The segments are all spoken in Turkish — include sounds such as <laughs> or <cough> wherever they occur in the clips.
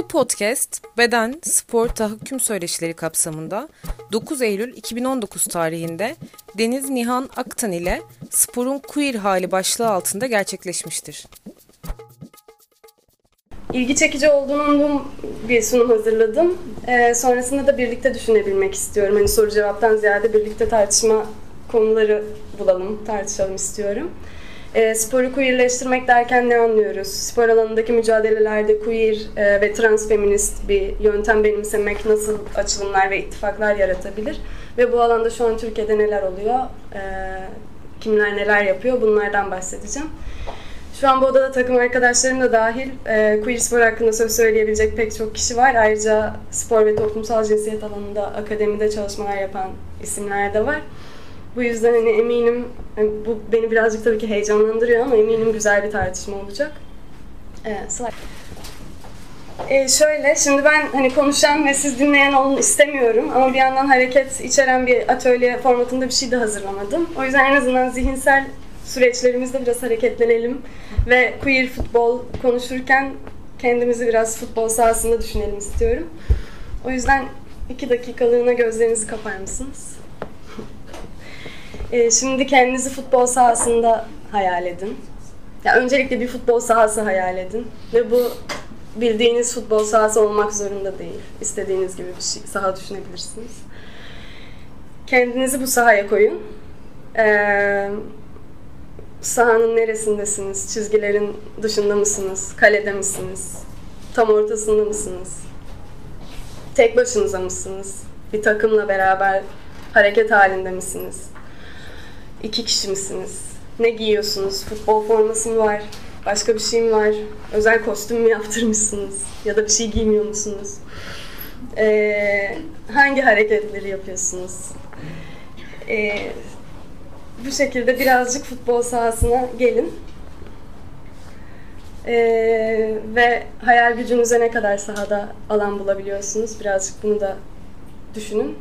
Bu podcast beden, spor, tahakküm söyleşileri kapsamında 9 Eylül 2019 tarihinde Deniz Nihan Aktan ile Sporun Queer Hali başlığı altında gerçekleşmiştir. İlgi çekici olduğunu umduğum bir sunum hazırladım. Ee, sonrasında da birlikte düşünebilmek istiyorum. Hani soru cevaptan ziyade birlikte tartışma konuları bulalım, tartışalım istiyorum. E, sporu queerleştirmek derken ne anlıyoruz? Spor alanındaki mücadelelerde queer e, ve transfeminist bir yöntem benimsemek nasıl açılımlar ve ittifaklar yaratabilir? Ve bu alanda şu an Türkiye'de neler oluyor? E, kimler neler yapıyor? Bunlardan bahsedeceğim. Şu an bu odada takım arkadaşlarım da dahil e, queer spor hakkında söz söyleyebilecek pek çok kişi var. Ayrıca spor ve toplumsal cinsiyet alanında akademide çalışmalar yapan isimler de var. Bu yüzden hani eminim, hani bu beni birazcık tabii ki heyecanlandırıyor ama eminim güzel bir tartışma olacak. Evet, slide. Ee, şöyle, şimdi ben hani konuşan ve siz dinleyen olun istemiyorum ama bir yandan hareket içeren bir atölye formatında bir şey de hazırlamadım. O yüzden en azından zihinsel süreçlerimizde biraz hareketlenelim ve queer futbol konuşurken kendimizi biraz futbol sahasında düşünelim istiyorum. O yüzden iki dakikalığına gözlerinizi kapar mısınız? E, şimdi kendinizi futbol sahasında hayal edin. Ya öncelikle bir futbol sahası hayal edin ve bu bildiğiniz futbol sahası olmak zorunda değil. İstediğiniz gibi bir şey, saha düşünebilirsiniz. Kendinizi bu sahaya koyun. Ee, sahanın neresindesiniz? Çizgilerin dışında mısınız? Kalede misiniz? Tam ortasında mısınız? Tek başınıza mısınız? Bir takımla beraber hareket halinde misiniz? İki kişi misiniz? Ne giyiyorsunuz? Futbol forması mı var? Başka bir şey mi var? Özel kostüm mü yaptırmışsınız? Ya da bir şey giymiyor musunuz? Ee, hangi hareketleri yapıyorsunuz? Ee, bu şekilde birazcık futbol sahasına gelin. Ee, ve hayal gücünüze ne kadar sahada alan bulabiliyorsunuz? Birazcık bunu da düşünün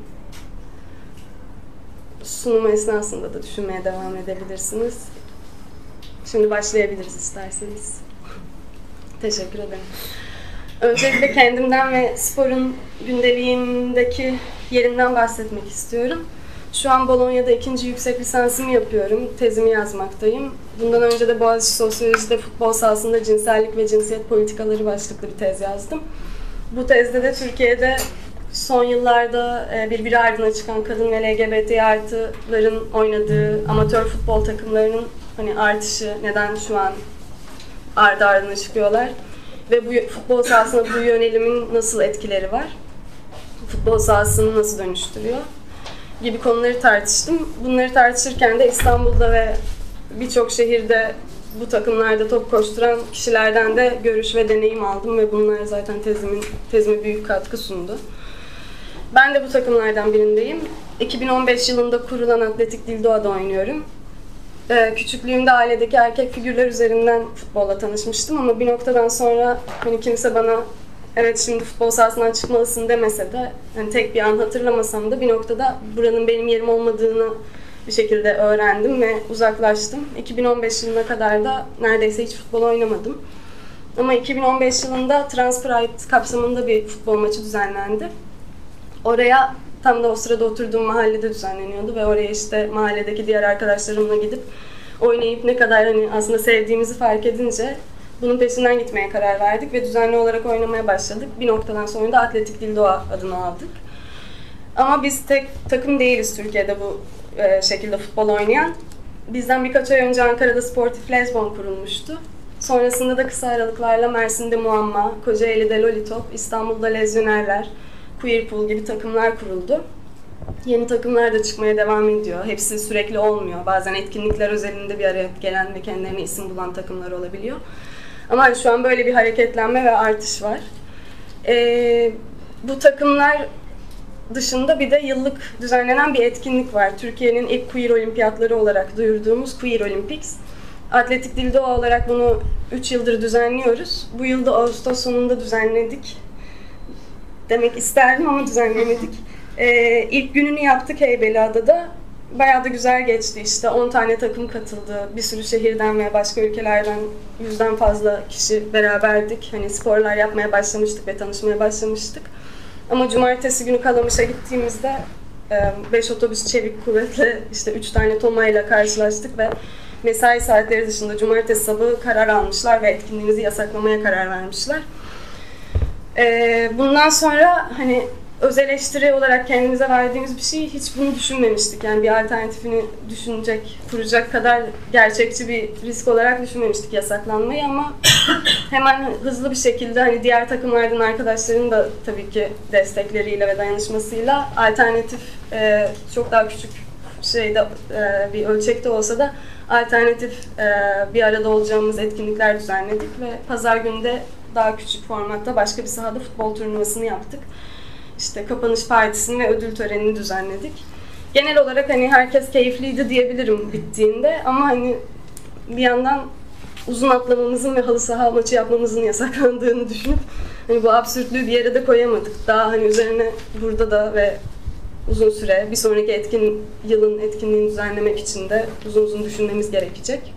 sunum esnasında da düşünmeye devam edebilirsiniz. Şimdi başlayabiliriz isterseniz. Teşekkür ederim. Öncelikle kendimden ve sporun gündeliğimdeki yerinden bahsetmek istiyorum. Şu an Bolonya'da ikinci yüksek lisansımı yapıyorum. Tezimi yazmaktayım. Bundan önce de Boğaziçi Sosyoloji'de futbol sahasında cinsellik ve cinsiyet politikaları başlıklı bir tez yazdım. Bu tezde de Türkiye'de son yıllarda e, birbiri ardına çıkan kadın ve LGBT artıların oynadığı amatör futbol takımlarının hani artışı neden şu an ardı ardına çıkıyorlar ve bu futbol sahasında bu yönelimin nasıl etkileri var? Futbol sahasını nasıl dönüştürüyor? gibi konuları tartıştım. Bunları tartışırken de İstanbul'da ve birçok şehirde bu takımlarda top koşturan kişilerden de görüş ve deneyim aldım ve bunlar zaten tezimin tezime büyük katkı sundu. Ben de bu takımlardan birindeyim. 2015 yılında kurulan Atletik Dildoğa'da oynuyorum. Ee, küçüklüğümde ailedeki erkek figürler üzerinden futbolla tanışmıştım ama bir noktadan sonra hani kimse bana evet şimdi futbol sahasından çıkmalısın demese de hani tek bir an hatırlamasam da bir noktada buranın benim yerim olmadığını bir şekilde öğrendim ve uzaklaştım. 2015 yılına kadar da neredeyse hiç futbol oynamadım. Ama 2015 yılında Transpride kapsamında bir futbol maçı düzenlendi. Oraya tam da o sırada oturduğum mahallede düzenleniyordu ve oraya işte mahalledeki diğer arkadaşlarımla gidip oynayıp ne kadar hani aslında sevdiğimizi fark edince bunun peşinden gitmeye karar verdik ve düzenli olarak oynamaya başladık. Bir noktadan sonra da Atletik Dildoğa adını aldık. Ama biz tek takım değiliz Türkiye'de bu e, şekilde futbol oynayan. Bizden birkaç ay önce Ankara'da Sportif Lesbon kurulmuştu. Sonrasında da kısa aralıklarla Mersin'de Muamma, Kocaeli'de Lolitop, İstanbul'da Lezyonerler, Queerpool gibi takımlar kuruldu. Yeni takımlar da çıkmaya devam ediyor. Hepsi sürekli olmuyor. Bazen etkinlikler özelinde bir araya gelen ve kendilerine isim bulan takımlar olabiliyor. Ama şu an böyle bir hareketlenme ve artış var. Ee, bu takımlar dışında bir de yıllık düzenlenen bir etkinlik var. Türkiye'nin ilk queer olimpiyatları olarak duyurduğumuz Queer Olympics. Atletik Dildo olarak bunu 3 yıldır düzenliyoruz. Bu yılda Ağustos sonunda düzenledik demek isterdim ama düzenlemedik. Ee, ilk gününü yaptık Heybeliada'da. bayağı da güzel geçti işte 10 tane takım katıldı. Bir sürü şehirden ve başka ülkelerden yüzden fazla kişi beraberdik. Hani sporlar yapmaya başlamıştık ve tanışmaya başlamıştık. Ama cumartesi günü Kalamış'a gittiğimizde 5 otobüs çevik kuvvetle işte 3 tane Toma ile karşılaştık ve mesai saatleri dışında cumartesi sabahı karar almışlar ve etkinliğimizi yasaklamaya karar vermişler. Bundan sonra hani öz eleştiri olarak kendimize verdiğimiz bir şey hiç bunu düşünmemiştik. Yani bir alternatifini düşünecek, kuracak kadar gerçekçi bir risk olarak düşünmemiştik yasaklanmayı ama <coughs> hemen hızlı bir şekilde hani diğer takımlardan arkadaşların da tabii ki destekleriyle ve dayanışmasıyla alternatif e, çok daha küçük şeyde e, bir ölçekte olsa da alternatif e, bir arada olacağımız etkinlikler düzenledik ve pazar günü de daha küçük formatta başka bir sahada futbol turnuvasını yaptık işte kapanış partisini ve ödül törenini düzenledik. Genel olarak hani herkes keyifliydi diyebilirim bittiğinde ama hani bir yandan uzun atlamamızın ve halı saha maçı yapmamızın yasaklandığını düşünüp hani bu absürtlüğü bir yere de koyamadık. Daha hani üzerine burada da ve uzun süre bir sonraki etkin yılın etkinliğini düzenlemek için de uzun uzun düşünmemiz gerekecek.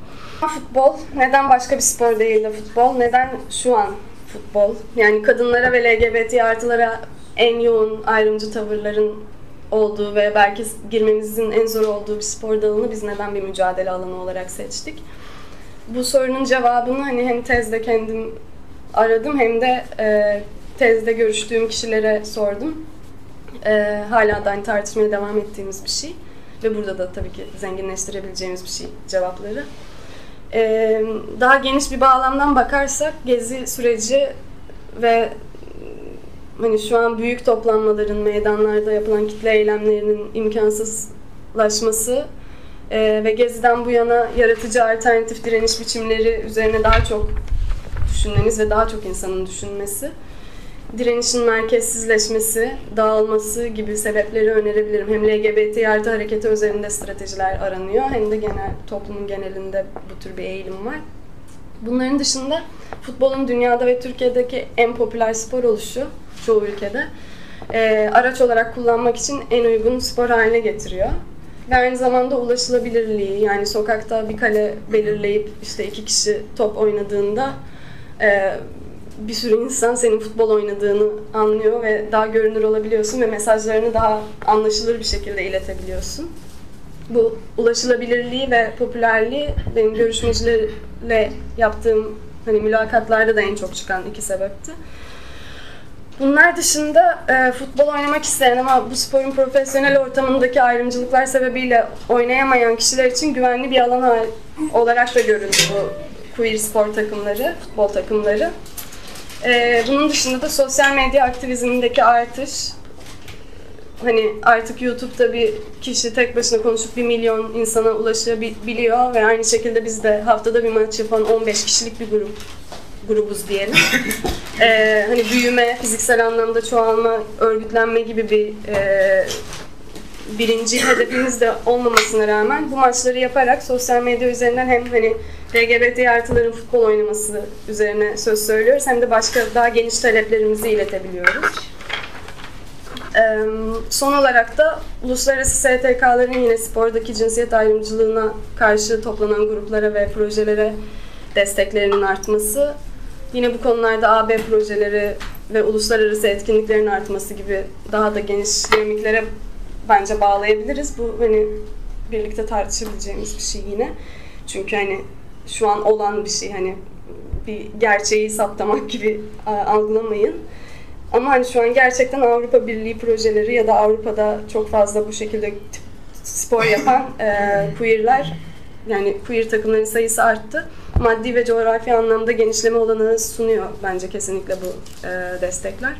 Futbol neden başka bir spor değil de futbol? Neden şu an futbol? Yani kadınlara ve LGBT artılara en yoğun ayrımcı tavırların olduğu ve belki girmemizin en zor olduğu bir spor dalını biz neden bir mücadele alanı olarak seçtik? Bu sorunun cevabını hani hem tezde kendim aradım hem de e, tezde görüştüğüm kişilere sordum. E, hala da hani tartışmaya devam ettiğimiz bir şey ve burada da tabii ki zenginleştirebileceğimiz bir şey cevapları. E, daha geniş bir bağlamdan bakarsak gezi süreci ve hani şu an büyük toplanmaların, meydanlarda yapılan kitle eylemlerinin imkansızlaşması e, ve Gezi'den bu yana yaratıcı alternatif direniş biçimleri üzerine daha çok düşünmemiz ve daha çok insanın düşünmesi, direnişin merkezsizleşmesi, dağılması gibi sebepleri önerebilirim. Hem LGBT artı hareketi üzerinde stratejiler aranıyor hem de genel toplumun genelinde bu tür bir eğilim var. Bunların dışında futbolun dünyada ve Türkiye'deki en popüler spor oluşu çoğu ülkede e, araç olarak kullanmak için en uygun spor haline getiriyor. Ve aynı zamanda ulaşılabilirliği yani sokakta bir kale belirleyip işte iki kişi top oynadığında e, bir sürü insan senin futbol oynadığını anlıyor ve daha görünür olabiliyorsun ve mesajlarını daha anlaşılır bir şekilde iletebiliyorsun. Bu ulaşılabilirliği ve popülerliği benim görüşmecilerle yaptığım hani mülakatlarda da en çok çıkan iki sebepti. Bunlar dışında e, futbol oynamak isteyen ama bu sporun profesyonel ortamındaki ayrımcılıklar sebebiyle oynayamayan kişiler için güvenli bir alan olarak da görüldü bu queer spor takımları, futbol takımları. E, bunun dışında da sosyal medya aktivizmindeki artış, hani artık YouTube'da bir kişi tek başına konuşup bir milyon insana ulaşabiliyor ve aynı şekilde biz de haftada bir maç yapan 15 kişilik bir grup grubuz diyelim. <laughs> ee, hani büyüme, fiziksel anlamda çoğalma, örgütlenme gibi bir e, birinci hedefimiz de olmamasına rağmen bu maçları yaparak sosyal medya üzerinden hem hani LGBT artıların futbol oynaması üzerine söz söylüyoruz hem de başka daha geniş taleplerimizi iletebiliyoruz. Ee, son olarak da uluslararası STK'ların yine spordaki cinsiyet ayrımcılığına karşı toplanan gruplara ve projelere desteklerinin artması Yine bu konularda AB projeleri ve uluslararası etkinliklerin artması gibi daha da geniş dinamiklere bence bağlayabiliriz. Bu hani birlikte tartışabileceğimiz bir şey yine. Çünkü hani şu an olan bir şey hani bir gerçeği saptamak gibi algılamayın. Ama hani şu an gerçekten Avrupa Birliği projeleri ya da Avrupa'da çok fazla bu şekilde spor yapan e, queerler yani queer takımların sayısı arttı maddi ve coğrafi anlamda genişleme olanağı sunuyor bence kesinlikle bu e, destekler.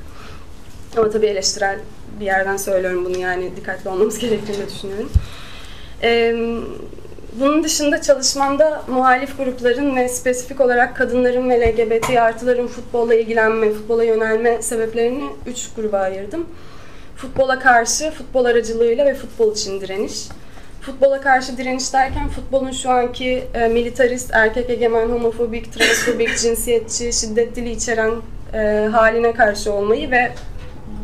Ama tabii eleştirel bir yerden söylüyorum bunu yani dikkatli olmamız <laughs> gerektiğini düşünüyorum. E, bunun dışında çalışmamda muhalif grupların ve spesifik olarak kadınların ve LGBT artıların futbolla ilgilenme, futbola yönelme sebeplerini üç gruba ayırdım. Futbola karşı, futbol aracılığıyla ve futbol için direniş futbola karşı direniş derken futbolun şu anki e, militarist, erkek egemen, homofobik, transfobik, <laughs> cinsiyetçi, şiddet dili içeren e, haline karşı olmayı ve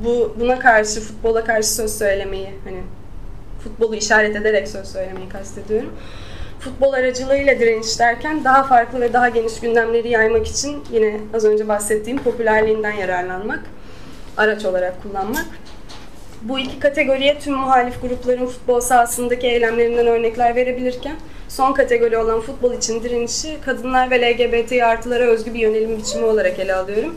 bu buna karşı futbola karşı söz söylemeyi hani futbolu işaret ederek söz söylemeyi kastediyorum. Futbol aracılığıyla direniş derken daha farklı ve daha geniş gündemleri yaymak için yine az önce bahsettiğim popülerliğinden yararlanmak, araç olarak kullanmak. Bu iki kategoriye tüm muhalif grupların futbol sahasındaki eylemlerinden örnekler verebilirken son kategori olan futbol için direnişi kadınlar ve LGBT artılara özgü bir yönelim biçimi olarak ele alıyorum.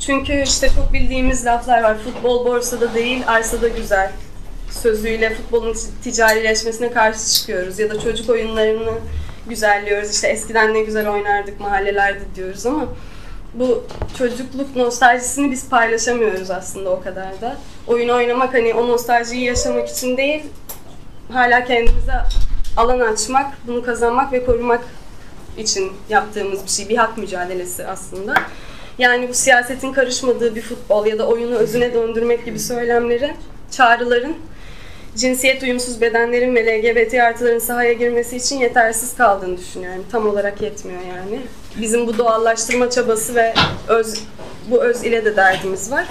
Çünkü işte çok bildiğimiz laflar var. Futbol borsada değil, arsada güzel sözüyle futbolun ticarileşmesine karşı çıkıyoruz. Ya da çocuk oyunlarını güzelliyoruz. İşte eskiden ne güzel oynardık mahallelerde diyoruz ama bu çocukluk nostaljisini biz paylaşamıyoruz aslında o kadar da. Oyun oynamak hani o nostaljiyi yaşamak için değil, hala kendimize alan açmak, bunu kazanmak ve korumak için yaptığımız bir şey. Bir hak mücadelesi aslında. Yani bu siyasetin karışmadığı bir futbol ya da oyunu özüne döndürmek gibi söylemleri, çağrıların cinsiyet uyumsuz bedenlerin ve LGBT artıların sahaya girmesi için yetersiz kaldığını düşünüyorum. Tam olarak yetmiyor yani. Bizim bu doğallaştırma çabası ve öz, bu öz ile de derdimiz var.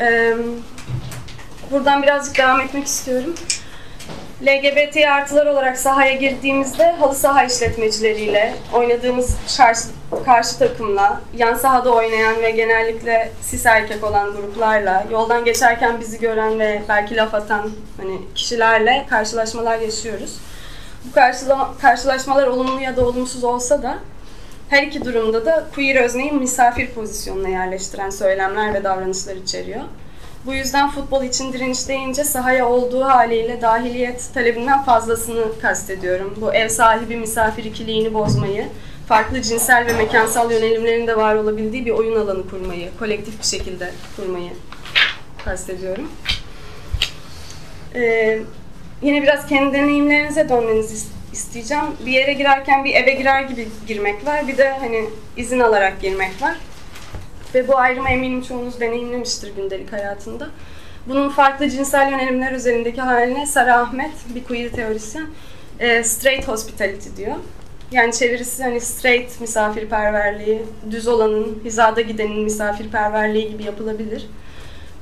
Ee, buradan birazcık devam etmek istiyorum. LGBT artılar olarak sahaya girdiğimizde halı saha işletmecileriyle, oynadığımız karşı, karşı takımla, yan sahada oynayan ve genellikle sis erkek olan gruplarla, yoldan geçerken bizi gören ve belki laf atan hani kişilerle karşılaşmalar yaşıyoruz. Bu karşılaşmalar olumlu ya da olumsuz olsa da her iki durumda da queer özneyi misafir pozisyonuna yerleştiren söylemler ve davranışlar içeriyor. Bu yüzden futbol için direniş deyince sahaya olduğu haliyle dahiliyet talebinden fazlasını kastediyorum. Bu ev sahibi misafir ikiliğini bozmayı, farklı cinsel ve mekansal yönelimlerin de var olabildiği bir oyun alanı kurmayı, kolektif bir şekilde kurmayı kastediyorum. Ee, yine biraz kendi deneyimlerinize dönmenizi isteyeceğim. Bir yere girerken bir eve girer gibi girmek var. Bir de hani izin alarak girmek var. Ve bu ayrımı eminim çoğunuz deneyimlemiştir gündelik hayatında. Bunun farklı cinsel yönelimler üzerindeki haline Sara Ahmet, bir queer teorisyen, e, straight hospitality diyor. Yani çevirisi hani straight misafirperverliği, düz olanın, hizada gidenin misafirperverliği gibi yapılabilir.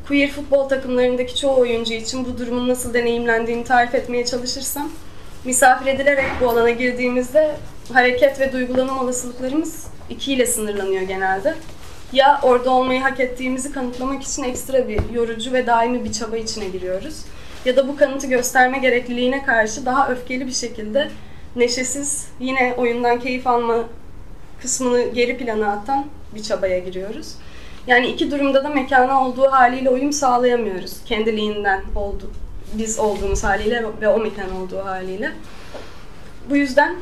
Queer futbol takımlarındaki çoğu oyuncu için bu durumun nasıl deneyimlendiğini tarif etmeye çalışırsam, misafir edilerek bu alana girdiğimizde hareket ve duygulanım olasılıklarımız iki ile sınırlanıyor genelde ya orada olmayı hak ettiğimizi kanıtlamak için ekstra bir yorucu ve daimi bir çaba içine giriyoruz. Ya da bu kanıtı gösterme gerekliliğine karşı daha öfkeli bir şekilde neşesiz, yine oyundan keyif alma kısmını geri plana atan bir çabaya giriyoruz. Yani iki durumda da mekana olduğu haliyle uyum sağlayamıyoruz. Kendiliğinden oldu, biz olduğumuz haliyle ve o mekan olduğu haliyle. Bu yüzden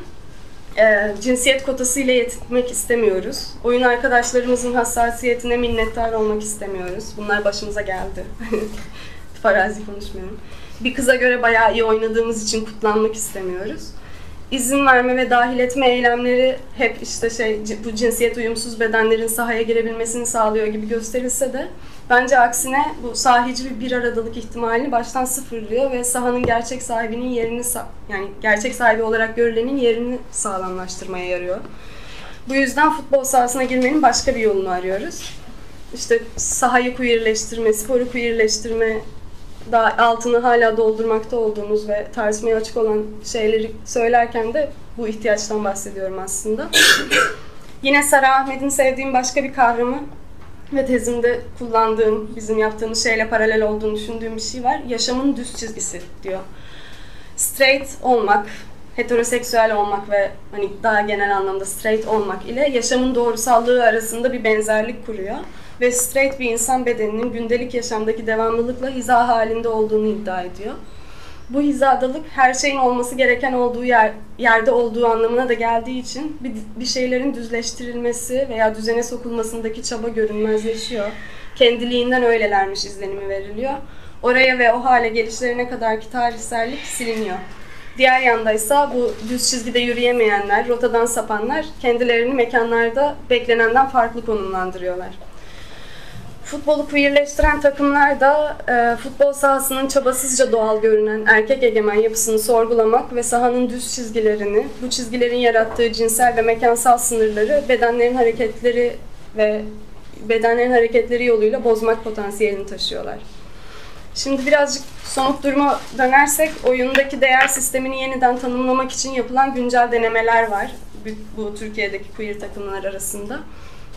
e, cinsiyet kotası ile yetinmek istemiyoruz. Oyun arkadaşlarımızın hassasiyetine minnettar olmak istemiyoruz. Bunlar başımıza geldi. <laughs> Farazi konuşmuyorum. Bir kıza göre bayağı iyi oynadığımız için kutlanmak istemiyoruz. İzin verme ve dahil etme eylemleri hep işte şey bu cinsiyet uyumsuz bedenlerin sahaya girebilmesini sağlıyor gibi gösterilse de Bence aksine bu sahici bir bir aradalık ihtimalini baştan sıfırlıyor ve sahanın gerçek sahibinin yerini yani gerçek sahibi olarak görülenin yerini sağlamlaştırmaya yarıyor. Bu yüzden futbol sahasına girmenin başka bir yolunu arıyoruz. İşte sahayı queerleştirme, sporu queerleştirme, daha altını hala doldurmakta olduğumuz ve tartışmaya açık olan şeyleri söylerken de bu ihtiyaçtan bahsediyorum aslında. <coughs> Yine Sara Ahmet'in sevdiğim başka bir kavramı ve tezimde kullandığım, bizim yaptığımız şeyle paralel olduğunu düşündüğüm bir şey var. Yaşamın düz çizgisi diyor. Straight olmak, heteroseksüel olmak ve hani daha genel anlamda straight olmak ile yaşamın doğrusallığı arasında bir benzerlik kuruyor. Ve straight bir insan bedeninin gündelik yaşamdaki devamlılıkla hiza halinde olduğunu iddia ediyor. Bu hizadalık her şeyin olması gereken olduğu yer, yerde olduğu anlamına da geldiği için bir, bir şeylerin düzleştirilmesi veya düzene sokulmasındaki çaba görünmezleşiyor. Kendiliğinden öylelermiş izlenimi veriliyor. Oraya ve o hale gelişlerine kadarki tarihsellik siliniyor. Diğer yandaysa bu düz çizgide yürüyemeyenler, rotadan sapanlar kendilerini mekanlarda beklenenden farklı konumlandırıyorlar. Futbolu queerleştiren takımlar da e, futbol sahasının çabasızca doğal görünen erkek egemen yapısını sorgulamak ve sahanın düz çizgilerini, bu çizgilerin yarattığı cinsel ve mekansal sınırları bedenlerin hareketleri ve bedenlerin hareketleri yoluyla bozmak potansiyelini taşıyorlar. Şimdi birazcık somut duruma dönersek oyundaki değer sistemini yeniden tanımlamak için yapılan güncel denemeler var. Bu, Türkiye'deki queer takımlar arasında.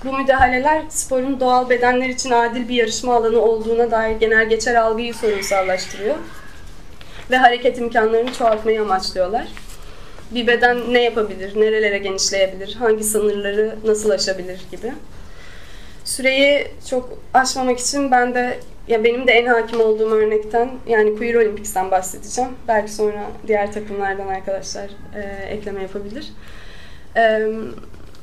Bu müdahaleler sporun doğal bedenler için adil bir yarışma alanı olduğuna dair genel geçer algıyı sorunsallaştırıyor ve hareket imkanlarını çoğaltmayı amaçlıyorlar. Bir beden ne yapabilir, nerelere genişleyebilir, hangi sınırları nasıl aşabilir gibi. Süreyi çok aşmamak için ben de ya benim de en hakim olduğum örnekten yani Queer Olympics'ten bahsedeceğim. Belki sonra diğer takımlardan arkadaşlar e, ekleme yapabilir. E,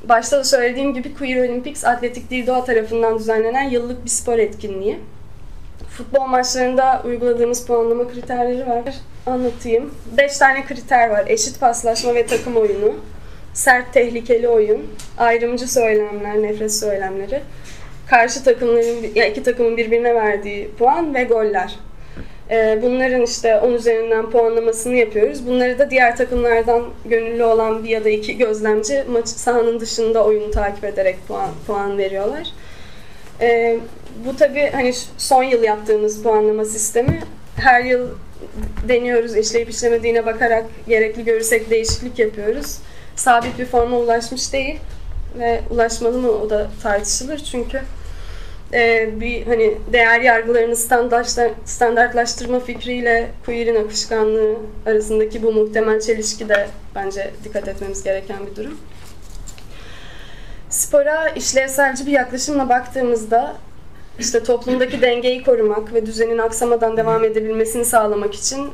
başta da söylediğim gibi Queer Olympics Atletik Dil Doğa tarafından düzenlenen yıllık bir spor etkinliği. Futbol maçlarında uyguladığımız puanlama kriterleri var. Anlatayım. Beş tane kriter var. Eşit paslaşma ve takım oyunu, sert tehlikeli oyun, ayrımcı söylemler, nefret söylemleri, karşı takımların, ya iki takımın birbirine verdiği puan ve goller. Ee, bunların işte 10 üzerinden puanlamasını yapıyoruz. Bunları da diğer takımlardan gönüllü olan bir ya da iki gözlemci maç sahanın dışında oyunu takip ederek puan, puan veriyorlar. Ee, bu tabii hani son yıl yaptığımız puanlama sistemi. Her yıl deniyoruz, işleyip işlemediğine bakarak gerekli görürsek değişiklik yapıyoruz. Sabit bir forma ulaşmış değil ve ulaşmalı mı o da tartışılır çünkü e, bir hani değer yargılarını standartlaştırma fikriyle queer'in akışkanlığı arasındaki bu muhtemel çelişki de bence dikkat etmemiz gereken bir durum. Spora işlevselci bir yaklaşımla baktığımızda işte toplumdaki dengeyi korumak ve düzenin aksamadan devam edebilmesini sağlamak için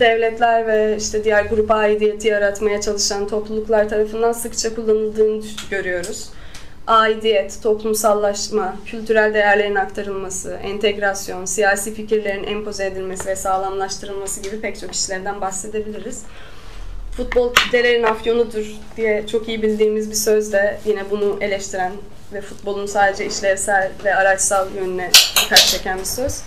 devletler ve işte diğer grup aidiyeti yaratmaya çalışan topluluklar tarafından sıkça kullanıldığını görüyoruz. Aidiyet, toplumsallaşma, kültürel değerlerin aktarılması, entegrasyon, siyasi fikirlerin empoze edilmesi ve sağlamlaştırılması gibi pek çok işlerden bahsedebiliriz. Futbol kitlelerin afyonudur diye çok iyi bildiğimiz bir söz de yine bunu eleştiren ve futbolun sadece işlevsel ve araçsal yönüne dikkat çeken bir söz.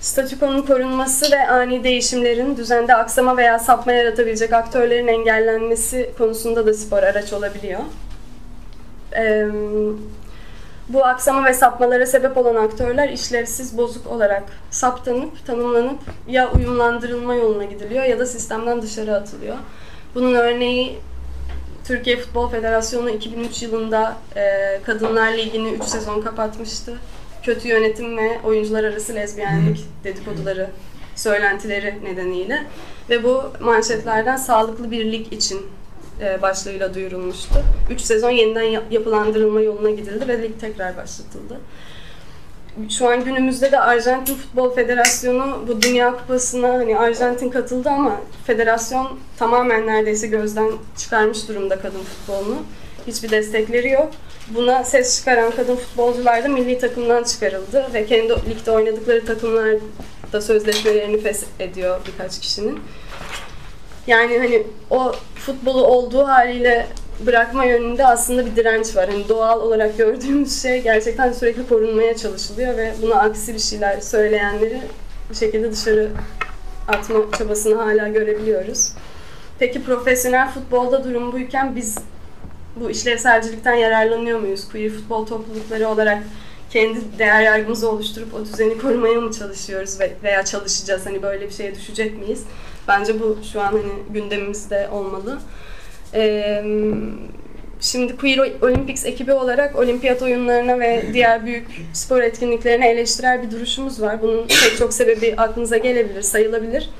Statükonun korunması ve ani değişimlerin düzende aksama veya sapma yaratabilecek aktörlerin engellenmesi konusunda da spor araç olabiliyor. Ee, bu aksama ve sapmalara sebep olan aktörler işlevsiz, bozuk olarak saptanıp, tanımlanıp ya uyumlandırılma yoluna gidiliyor ya da sistemden dışarı atılıyor. Bunun örneği Türkiye Futbol Federasyonu 2003 yılında e, Kadınlar Ligi'ni 3 sezon kapatmıştı. Kötü yönetim ve oyuncular arası lezbiyenlik dedikoduları, söylentileri nedeniyle. Ve bu manşetlerden sağlıklı bir lig için e, başlığıyla duyurulmuştu. 3 sezon yeniden yapılandırılma yoluna gidildi ve lig tekrar başlatıldı. Şu an günümüzde de Arjantin Futbol Federasyonu bu Dünya Kupası'na hani Arjantin katıldı ama federasyon tamamen neredeyse gözden çıkarmış durumda kadın futbolunu. Hiçbir destekleri yok. Buna ses çıkaran kadın futbolcular da milli takımdan çıkarıldı ve kendi ligde oynadıkları takımlar da sözleşmelerini fes ediyor birkaç kişinin. Yani hani o futbolu olduğu haliyle bırakma yönünde aslında bir direnç var. Hani doğal olarak gördüğümüz şey gerçekten sürekli korunmaya çalışılıyor ve buna aksi bir şeyler söyleyenleri bir şekilde dışarı atma çabasını hala görebiliyoruz. Peki profesyonel futbolda durum buyken biz bu işlevselcilikten yararlanıyor muyuz? Queer futbol toplulukları olarak kendi değer yargımızı oluşturup o düzeni korumaya mı çalışıyoruz veya çalışacağız? Hani böyle bir şeye düşecek miyiz? Bence bu şu an hani gündemimizde olmalı. Ee, şimdi Queer Olympics ekibi olarak olimpiyat oyunlarına ve diğer büyük spor etkinliklerine eleştirel bir duruşumuz var. Bunun pek çok sebebi aklınıza gelebilir, sayılabilir.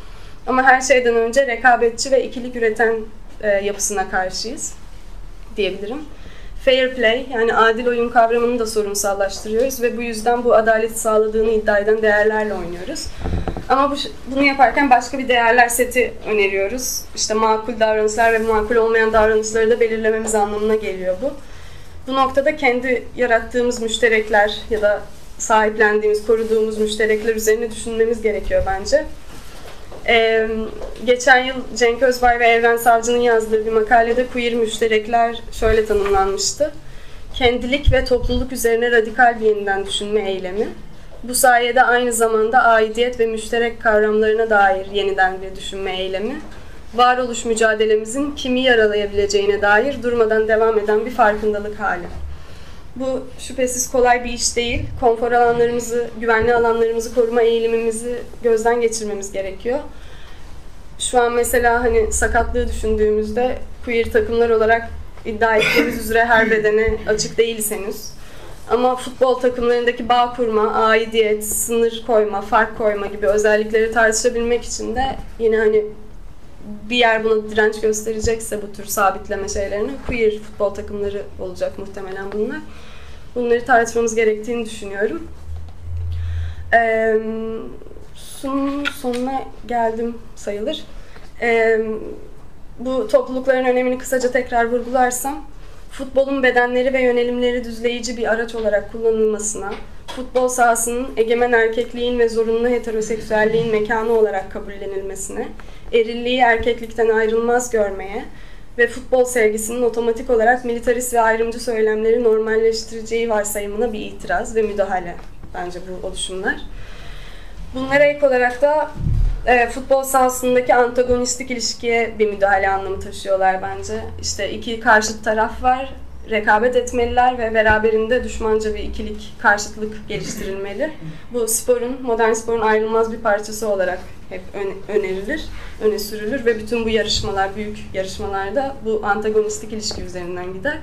Ama her şeyden önce rekabetçi ve ikilik üreten e, yapısına karşıyız diyebilirim. Fair play yani adil oyun kavramını da sorunsallaştırıyoruz ve bu yüzden bu adalet sağladığını iddia eden değerlerle oynuyoruz. Ama bu, bunu yaparken başka bir değerler seti öneriyoruz. İşte makul davranışlar ve makul olmayan davranışları da belirlememiz anlamına geliyor bu. Bu noktada kendi yarattığımız müşterekler ya da sahiplendiğimiz, koruduğumuz müşterekler üzerine düşünmemiz gerekiyor bence. Ee, geçen yıl Cenk Özbay ve Evren Savcı'nın yazdığı bir makalede queer müşterekler şöyle tanımlanmıştı. Kendilik ve topluluk üzerine radikal bir yeniden düşünme eylemi. Bu sayede aynı zamanda aidiyet ve müşterek kavramlarına dair yeniden bir düşünme eylemi. Varoluş mücadelemizin kimi yaralayabileceğine dair durmadan devam eden bir farkındalık hali. Bu şüphesiz kolay bir iş değil. Konfor alanlarımızı, güvenli alanlarımızı koruma eğilimimizi gözden geçirmemiz gerekiyor. Şu an mesela hani sakatlığı düşündüğümüzde queer takımlar olarak iddia ettiğimiz üzere her bedene açık değiliz henüz. Ama futbol takımlarındaki bağ kurma, aidiyet, sınır koyma, fark koyma gibi özellikleri tartışabilmek için de yine hani bir yer buna direnç gösterecekse bu tür sabitleme şeylerini queer futbol takımları olacak muhtemelen bunlar. Bunları tartışmamız gerektiğini düşünüyorum. Ee, sunun sonuna geldim sayılır. Ee, bu toplulukların önemini kısaca tekrar vurgularsam, futbolun bedenleri ve yönelimleri düzleyici bir araç olarak kullanılmasına, futbol sahasının egemen erkekliğin ve zorunlu heteroseksüelliğin mekanı olarak kabullenilmesine, erilliği erkeklikten ayrılmaz görmeye ve futbol sevgisinin otomatik olarak militarist ve ayrımcı söylemleri normalleştireceği varsayımına bir itiraz ve müdahale bence bu oluşumlar. Bunlara ek olarak da e, futbol sahasındaki antagonistik ilişkiye bir müdahale anlamı taşıyorlar bence. İşte iki karşıt taraf var, rekabet etmeliler ve beraberinde düşmanca bir ikilik, karşıtlık geliştirilmeli. Bu sporun, modern sporun ayrılmaz bir parçası olarak hep önerilir, öne sürülür ve bütün bu yarışmalar, büyük yarışmalarda bu antagonistik ilişki üzerinden gider.